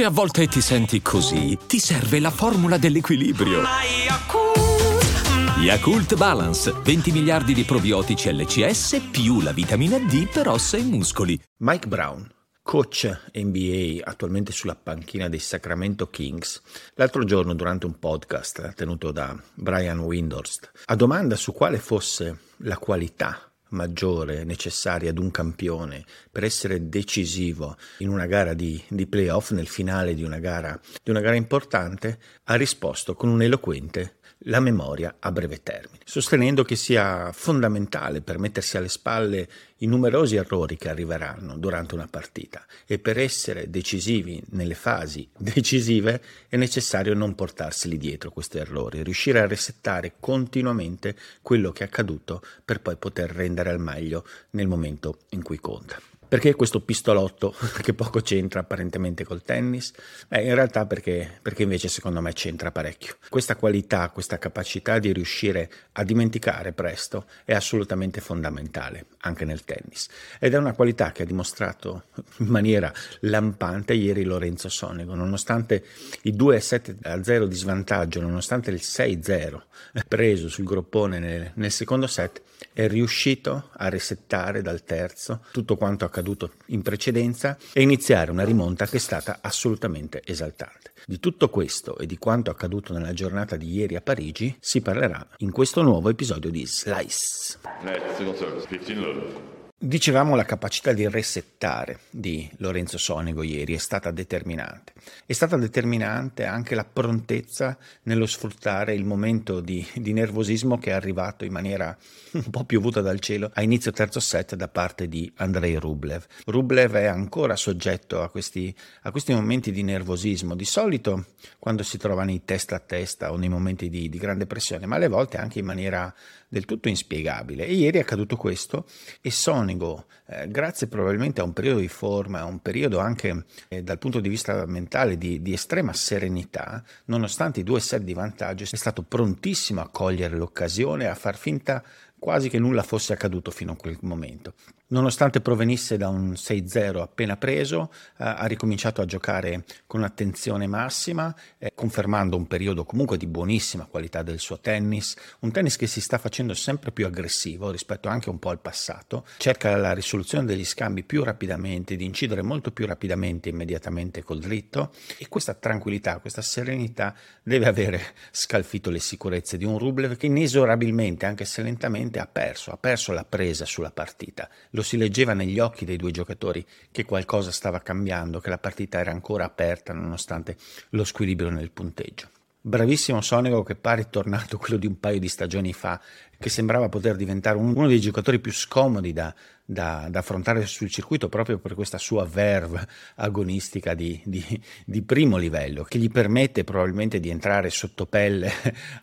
Se a volte ti senti così, ti serve la formula dell'equilibrio. Yakult Balance, 20 miliardi di probiotici LCS più la vitamina D per ossa e muscoli. Mike Brown, coach NBA attualmente sulla panchina dei Sacramento Kings, l'altro giorno durante un podcast tenuto da Brian Windhorst, a domanda su quale fosse la qualità maggiore necessaria ad un campione per essere decisivo in una gara di, di playoff, nel finale di una, gara, di una gara importante, ha risposto con un eloquente la memoria a breve termine, sostenendo che sia fondamentale per mettersi alle spalle i numerosi errori che arriveranno durante una partita e per essere decisivi nelle fasi decisive è necessario non portarseli dietro questi errori, riuscire a resettare continuamente quello che è accaduto per poi poter rendere al meglio nel momento in cui conta. Perché questo pistolotto che poco c'entra apparentemente col tennis? Eh, in realtà perché, perché invece secondo me c'entra parecchio. Questa qualità, questa capacità di riuscire a dimenticare presto è assolutamente fondamentale anche nel tennis ed è una qualità che ha dimostrato in maniera lampante ieri Lorenzo Sonego, nonostante i 2-7-0 di svantaggio, nonostante il 6-0 preso sul groppone nel, nel secondo set, è riuscito a resettare dal terzo tutto quanto accaduto accaduto in precedenza e iniziare una rimonta che è stata assolutamente esaltante. Di tutto questo e di quanto accaduto nella giornata di ieri a Parigi si parlerà in questo nuovo episodio di Slice. Dicevamo la capacità di resettare di Lorenzo Sonego ieri è stata determinante. È stata determinante anche la prontezza nello sfruttare il momento di, di, nervosismo che è arrivato in maniera un po' piovuta dal cielo a inizio terzo set da parte di Andrei Rublev. Rublev è ancora soggetto a questi, a questi momenti di nervosismo, di solito quando si trova nei testa a testa o nei momenti di, di grande pressione, ma alle volte anche in maniera del tutto inspiegabile. E ieri è accaduto questo e Sonigo, eh, grazie probabilmente a un periodo di forma, a un periodo anche eh, dal punto di vista mentale di, di, estrema serenità, nonostante i due set di vantaggio, è stato prontissimo a cogliere l'occasione, a far finta quasi che nulla fosse accaduto fino a quel momento. Nonostante provenisse da un 6-0 appena preso, eh, ha ricominciato a giocare con attenzione massima, eh, confermando un periodo comunque di buonissima qualità del suo tennis, un tennis che si sta facendo sempre più aggressivo rispetto anche un po' al passato, cerca la risoluzione degli scambi più rapidamente, di incidere molto più rapidamente immediatamente col dritto e questa tranquillità, questa serenità deve avere scalfito le sicurezze di un Rublev che inesorabilmente, anche se lentamente, ha perso, ha perso la presa sulla partita. Lo si leggeva negli occhi dei due giocatori che qualcosa stava cambiando, che la partita era ancora aperta nonostante lo squilibrio nel punteggio. Bravissimo Sonego che pare tornato quello di un paio di stagioni fa, che sembrava poter diventare uno dei giocatori più scomodi da, da, da, affrontare sul circuito proprio per questa sua verve agonistica di, di, di, primo livello che gli permette probabilmente di entrare sotto pelle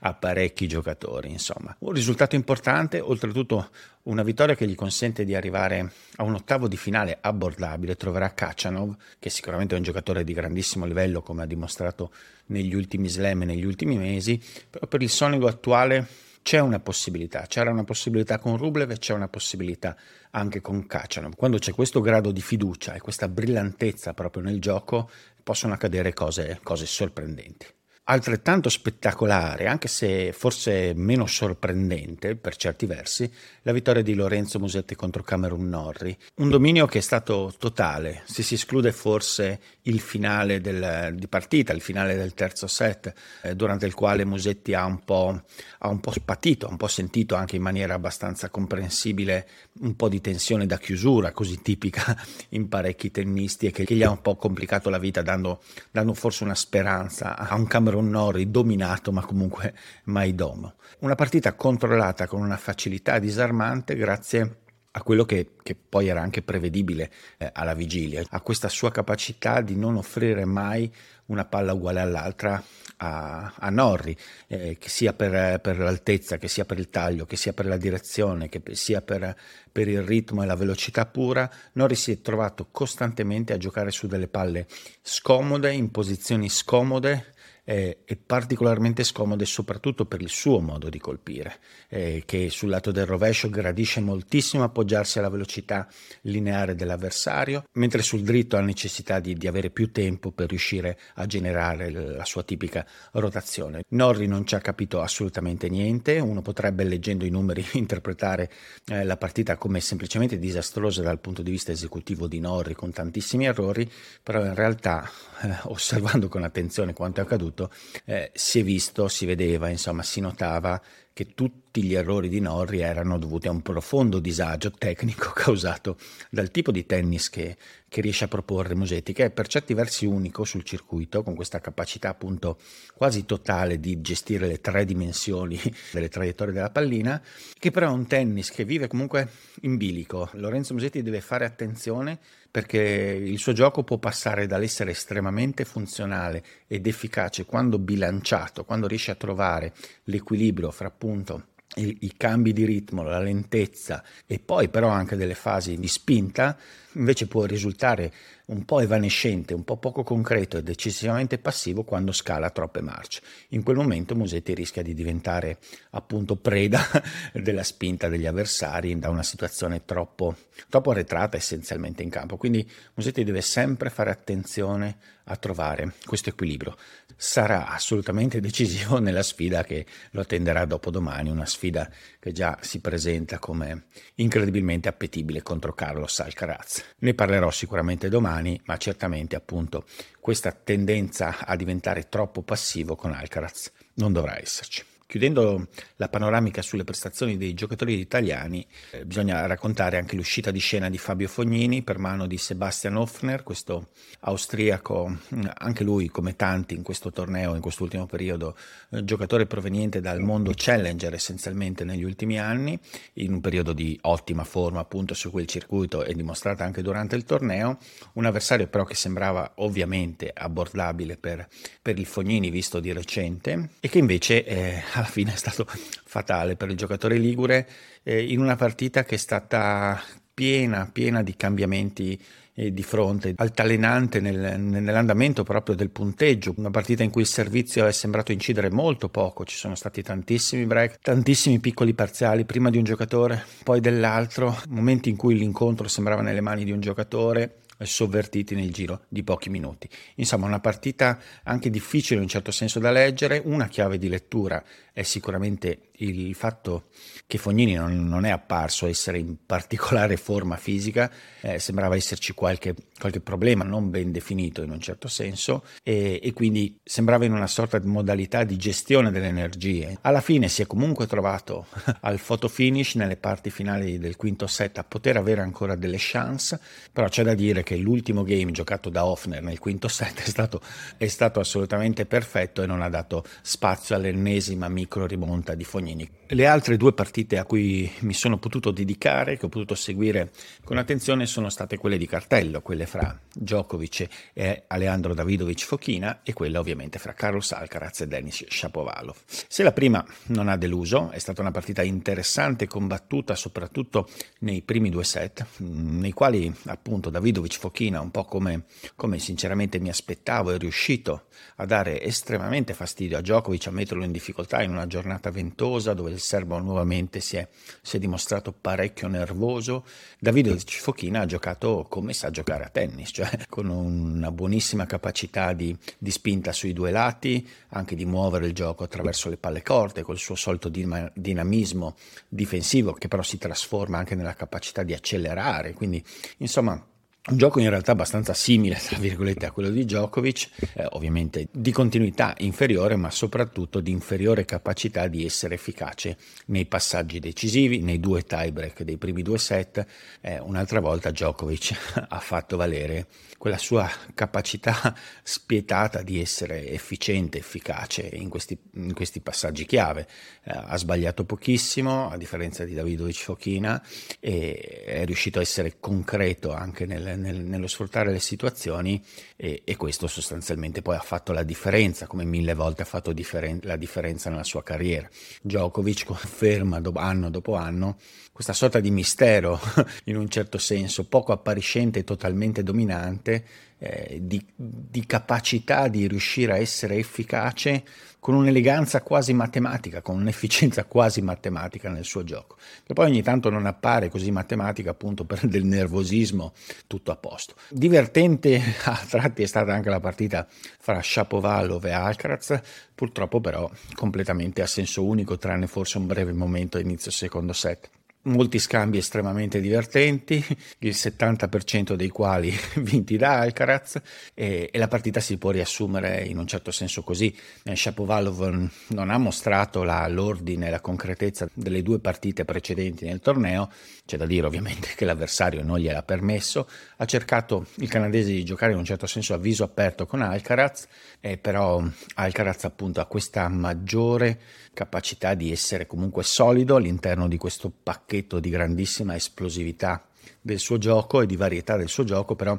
a parecchi giocatori. Insomma, un risultato importante, oltretutto una vittoria che gli consente di arrivare a un ottavo di finale abbordabile. Troverà Kachanov, che sicuramente è un giocatore di grandissimo livello, come ha dimostrato negli ultimi slam e negli ultimi mesi, però per il Sonico attuale c'è una possibilità, c'era una possibilità con Rublev e c'è una possibilità anche con Kachanov. Quando c'è questo grado di fiducia e questa brillantezza proprio nel gioco, possono accadere cose, cose sorprendenti altrettanto spettacolare, anche se forse meno sorprendente per certi versi, la vittoria di Lorenzo Musetti contro Cameron Norri. Un dominio che è stato totale, se si esclude forse il finale del, di partita, il finale del terzo set, eh, durante il quale Musetti ha un, po', ha un po' spatito, ha un po' sentito anche in maniera abbastanza comprensibile un po' di tensione da chiusura, così tipica in parecchi tennisti e che, che gli ha un po' complicato la vita, dando, dando forse una speranza a un Cameron un Nori dominato ma comunque mai domo. Una partita controllata con una facilità disarmante grazie a quello che, che poi era anche prevedibile eh, alla vigilia, a questa sua capacità di non offrire mai una palla uguale all'altra a, a Norri, eh, che sia per, per, l'altezza, che sia per il taglio, che sia per la direzione, che sia per, per il ritmo e la velocità pura, Norri si è trovato costantemente a giocare su delle palle scomode, in posizioni scomode, eh, è particolarmente scomodo e soprattutto per il suo modo di colpire, eh, che sul lato del rovescio gradisce moltissimo appoggiarsi alla velocità lineare dell'avversario, mentre sul dritto ha necessità di, di avere più tempo per riuscire a generare la sua tipica rotazione. Norri non ci ha capito assolutamente niente, uno potrebbe leggendo i numeri interpretare eh, la partita come semplicemente disastrosa dal punto di vista esecutivo di Norri con tantissimi errori, però in realtà eh, osservando con attenzione quanto è accaduto eh, si è visto, si vedeva, insomma si notava che tutti gli errori di Norri erano dovuti a un profondo disagio tecnico causato dal tipo di tennis che, che, riesce a proporre Musetti, che è per certi versi unico sul circuito, con questa capacità appunto quasi totale di gestire le tre dimensioni delle traiettorie della pallina, che però è un tennis che vive comunque in bilico. Lorenzo Musetti deve fare attenzione perché il suo gioco può passare dall'essere estremamente funzionale ed efficace quando bilanciato, quando riesce a trovare l'equilibrio fra appunto i, i, cambi di ritmo, la lentezza e poi però anche delle fasi di spinta, invece può risultare un po' evanescente, un po' poco concreto e decisivamente passivo quando scala troppe marce. In quel momento Musetti rischia di diventare appunto preda della spinta degli avversari da una situazione troppo, troppo arretrata essenzialmente in campo. Quindi Musetti deve sempre fare attenzione a trovare questo equilibrio. Sarà assolutamente decisivo nella sfida che lo attenderà dopo domani, una sfida che già si presenta come incredibilmente appetibile contro Carlos Alcaraz. Ne parlerò sicuramente domani, ma certamente appunto questa tendenza a diventare troppo passivo con Alcaraz non dovrà esserci. Chiudendo la panoramica sulle prestazioni dei giocatori italiani, eh, bisogna raccontare anche l'uscita di scena di Fabio Fognini per mano di Sebastian Hoffner, questo austriaco, mm, anche lui come tanti in questo torneo, in quest'ultimo periodo, eh, giocatore proveniente dal mondo challenger essenzialmente negli ultimi anni, in un periodo di ottima forma appunto su quel circuito e dimostrata anche durante il torneo, un avversario però che sembrava ovviamente abbordabile per, per il Fognini visto di recente e che invece eh, alla fine è stato fatale per il giocatore ligure eh, in una partita che è stata piena, piena di cambiamenti eh, di fronte, altalenante nel, nell'andamento proprio del punteggio, una partita in cui il servizio è sembrato incidere molto poco, ci sono stati tantissimi break, tantissimi piccoli parziali, prima di un giocatore, poi dell'altro, momenti in cui l'incontro sembrava nelle mani di un giocatore, sovvertiti nel giro di pochi minuti. Insomma, una partita anche difficile in un certo senso da leggere, una chiave di lettura è sicuramente il fatto che Fognini non, non è apparso essere in particolare forma fisica, eh, sembrava esserci qualche, qualche, problema non ben definito in un certo senso e, e, quindi sembrava in una sorta di modalità di gestione delle energie. Alla fine si è comunque trovato al photo finish nelle parti finali del quinto set a poter avere ancora delle chance, però c'è da dire che l'ultimo game giocato da Hoffner nel quinto set è stato, è stato assolutamente perfetto e non ha dato spazio all'ennesima micro rimonta di Fognini. сохранении. Le altre due partite a cui mi sono potuto dedicare, che ho potuto seguire con attenzione, sono state quelle di cartello, quelle fra Djokovic e Aleandro Davidovic Fochina e quella ovviamente fra Carlos Alcaraz e Denis Shapovalov. Se la prima non ha deluso, è stata una partita interessante combattuta soprattutto nei primi due set, nei quali appunto Davidovic Fochina, un po' come, come sinceramente mi aspettavo, è riuscito a dare estremamente fastidio a Djokovic, a metterlo in difficoltà in una giornata ventosa dove il serbo nuovamente si è, si è dimostrato parecchio nervoso. Davide Cifochina ha giocato come sa giocare a tennis, cioè con una buonissima capacità di, di spinta sui due lati, anche di muovere il gioco attraverso le palle corte, col suo solito dinamismo difensivo che però si trasforma anche nella capacità di accelerare. Quindi, insomma, un gioco in realtà abbastanza simile, tra virgolette, a quello di Djokovic, eh, ovviamente di continuità inferiore, ma soprattutto di inferiore capacità di essere efficace nei passaggi decisivi, nei due tiebreak dei primi due set. Eh, un'altra volta Djokovic ha fatto valere quella sua capacità spietata di essere efficiente, efficace in questi, in questi passaggi chiave. Eh, ha sbagliato pochissimo, a differenza di Davidovic Fochina, e è riuscito a essere concreto anche nel nel, nello sfruttare le situazioni e, e, questo sostanzialmente poi ha fatto la differenza, come mille volte ha fatto differen- la differenza nella sua carriera. Djokovic conferma do- anno dopo anno questa sorta di mistero, in un certo senso, poco appariscente e totalmente dominante, eh, di, di, capacità di riuscire a essere efficace con un'eleganza quasi matematica, con un'efficienza quasi matematica nel suo gioco. Che poi ogni tanto non appare così matematica appunto per del nervosismo, tutto a posto. Divertente a tratti è stata anche la partita fra Shapovalov e Alcaraz, purtroppo però completamente a senso unico, tranne forse un breve momento a inizio secondo set molti scambi estremamente divertenti, il 70% dei quali vinti da Alcaraz e, e, la partita si può riassumere in un certo senso così. Eh, Shapovalov non ha mostrato la, l'ordine e la concretezza delle due partite precedenti nel torneo, c'è da dire ovviamente che l'avversario non gliel'ha permesso, ha cercato il canadese di giocare in un certo senso a viso aperto con Alcaraz, eh, però Alcaraz appunto ha questa maggiore capacità di essere comunque solido all'interno di questo pacchetto di grandissima esplosività del suo gioco e di varietà del suo gioco, però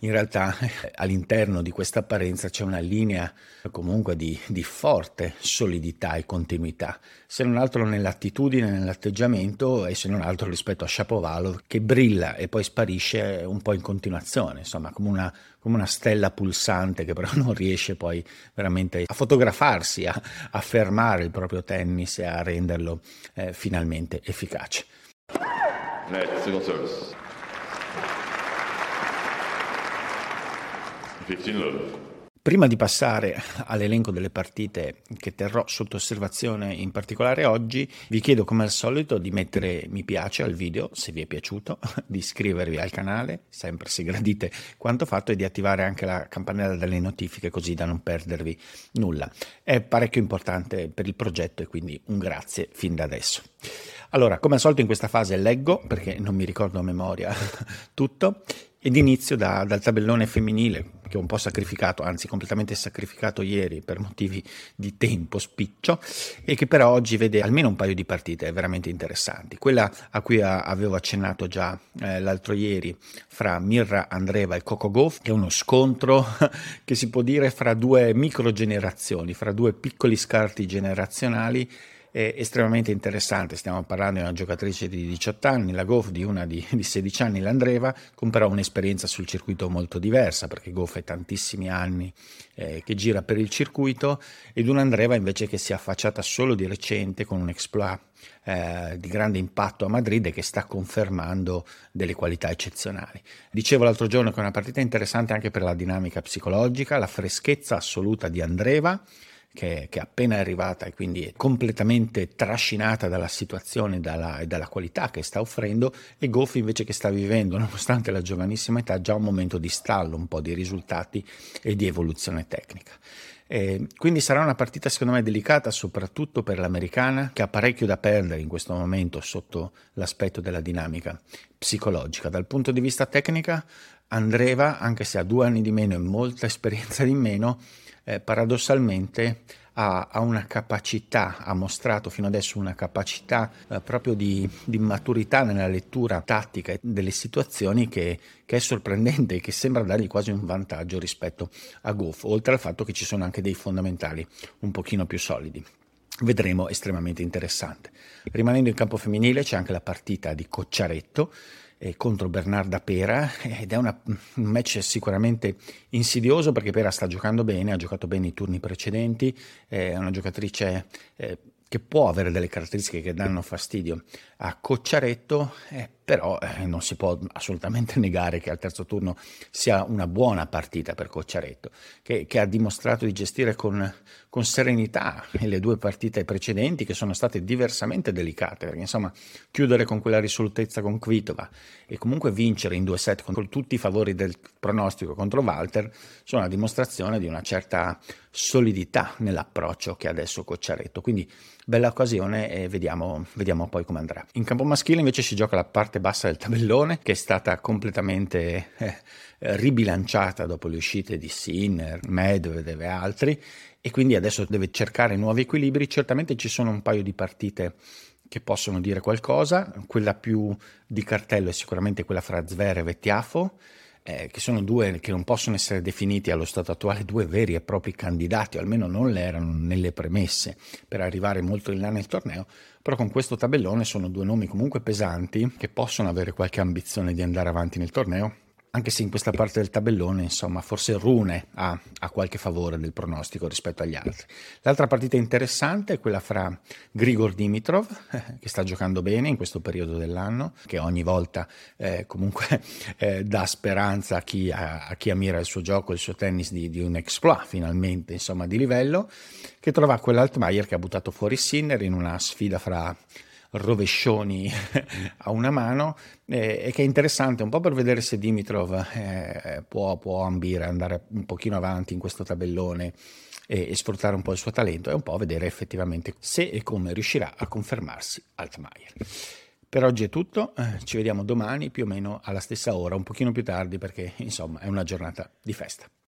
in realtà all'interno di questa apparenza c'è una linea comunque di, di, forte solidità e continuità, se non altro nell'attitudine, nell'atteggiamento e se non altro rispetto a Shapovalov che brilla e poi sparisce un po' in continuazione, insomma come una, come una stella pulsante che però non riesce poi veramente a fotografarsi, a, a fermare il proprio tennis e a renderlo eh, finalmente efficace. Net, single service. Prima di passare all'elenco delle partite che terrò sotto osservazione in particolare oggi, vi chiedo come al solito di mettere mi piace al video se vi è piaciuto, di iscrivervi al canale, sempre se gradite quanto fatto, e di attivare anche la campanella delle notifiche così da non perdervi nulla. È parecchio importante per il progetto e quindi un grazie fin da adesso. Allora, come al solito in questa fase leggo, perché non mi ricordo a memoria tutto, ed inizio da, dal tabellone femminile, che ho un po' sacrificato, anzi completamente sacrificato ieri per motivi di tempo spiccio, e che però oggi vede almeno un paio di partite veramente interessanti. Quella a cui avevo accennato già eh, l'altro ieri fra Mirra Andreva e Coco Goff, che è uno scontro che si può dire fra due microgenerazioni, fra due piccoli scarti generazionali è estremamente interessante. Stiamo parlando di una giocatrice di 18 anni, la Goff di una di, di 16 anni, l'Andreva, con però un'esperienza sul circuito molto diversa, perché Goff è tantissimi anni eh, che gira per il circuito, ed un'Andreva invece che si è affacciata solo di recente con un exploit eh, di grande impatto a Madrid e che sta confermando delle qualità eccezionali. Dicevo l'altro giorno che è una partita interessante anche per la dinamica psicologica, la freschezza assoluta di Andreva che, che, è appena arrivata e quindi è completamente trascinata dalla situazione e dalla, dalla, qualità che sta offrendo e Goff invece che sta vivendo, nonostante la giovanissima età, già un momento di stallo, un po' di risultati e di evoluzione tecnica. Eh, quindi sarà una partita secondo me delicata soprattutto per l'americana che ha parecchio da perdere in questo momento sotto l'aspetto della dinamica psicologica. Dal punto di vista tecnica Andreva, anche se ha due anni di meno e molta esperienza di meno, eh, paradossalmente ha, ha, una capacità, ha mostrato fino adesso una capacità eh, proprio di, di, maturità nella lettura tattica delle situazioni che, che, è sorprendente e che sembra dargli quasi un vantaggio rispetto a Goff, oltre al fatto che ci sono anche dei fondamentali un pochino più solidi vedremo estremamente interessante. Rimanendo in campo femminile c'è anche la partita di Cocciaretto eh, contro Bernarda Pera ed è una, un match sicuramente insidioso perché Pera sta giocando bene, ha giocato bene i turni precedenti, è una giocatrice eh, che può avere delle caratteristiche che danno fastidio a Cocciaretto, eh, però eh, non si può assolutamente negare che al terzo turno sia una buona partita per Cocciaretto, che, che ha dimostrato di gestire con, con, serenità le due partite precedenti che sono state diversamente delicate, perché insomma chiudere con quella risolutezza con Kvitova e comunque vincere in due set con tutti i favori del pronostico contro Walter sono una dimostrazione di una certa solidità nell'approccio che ha adesso Cocciaretto, quindi bella occasione e vediamo, vediamo poi come andrà. In campo maschile invece si gioca la parte bassa del tabellone che è stata completamente eh, ribilanciata dopo le uscite di Sinner, Medvedev e altri e quindi adesso deve cercare nuovi equilibri. Certamente ci sono un paio di partite che possono dire qualcosa, quella più di cartello è sicuramente quella fra Zverev e Tiafo eh, che sono due che non possono essere definiti allo stato attuale due veri e propri candidati, o almeno non le erano nelle premesse per arrivare molto in là nel torneo, però con questo tabellone sono due nomi comunque pesanti che possono avere qualche ambizione di andare avanti nel torneo anche se in questa parte del tabellone, insomma, forse Rune ha, ha, qualche favore del pronostico rispetto agli altri. L'altra partita interessante è quella fra Grigor Dimitrov, che sta giocando bene in questo periodo dell'anno, che ogni volta eh, comunque eh, dà speranza a chi, a, a chi, ammira il suo gioco, il suo tennis di, di un exploit finalmente, insomma, di livello, che trova quell'Altmaier che ha buttato fuori Sinner in una sfida fra rovescioni a una mano eh, e che è interessante un po' per vedere se Dimitrov eh, può, può, ambire andare un pochino avanti in questo tabellone e, e, sfruttare un po' il suo talento e un po' vedere effettivamente se e come riuscirà a confermarsi Altmaier. Per oggi è tutto, eh, ci vediamo domani più o meno alla stessa ora, un pochino più tardi perché insomma è una giornata di festa.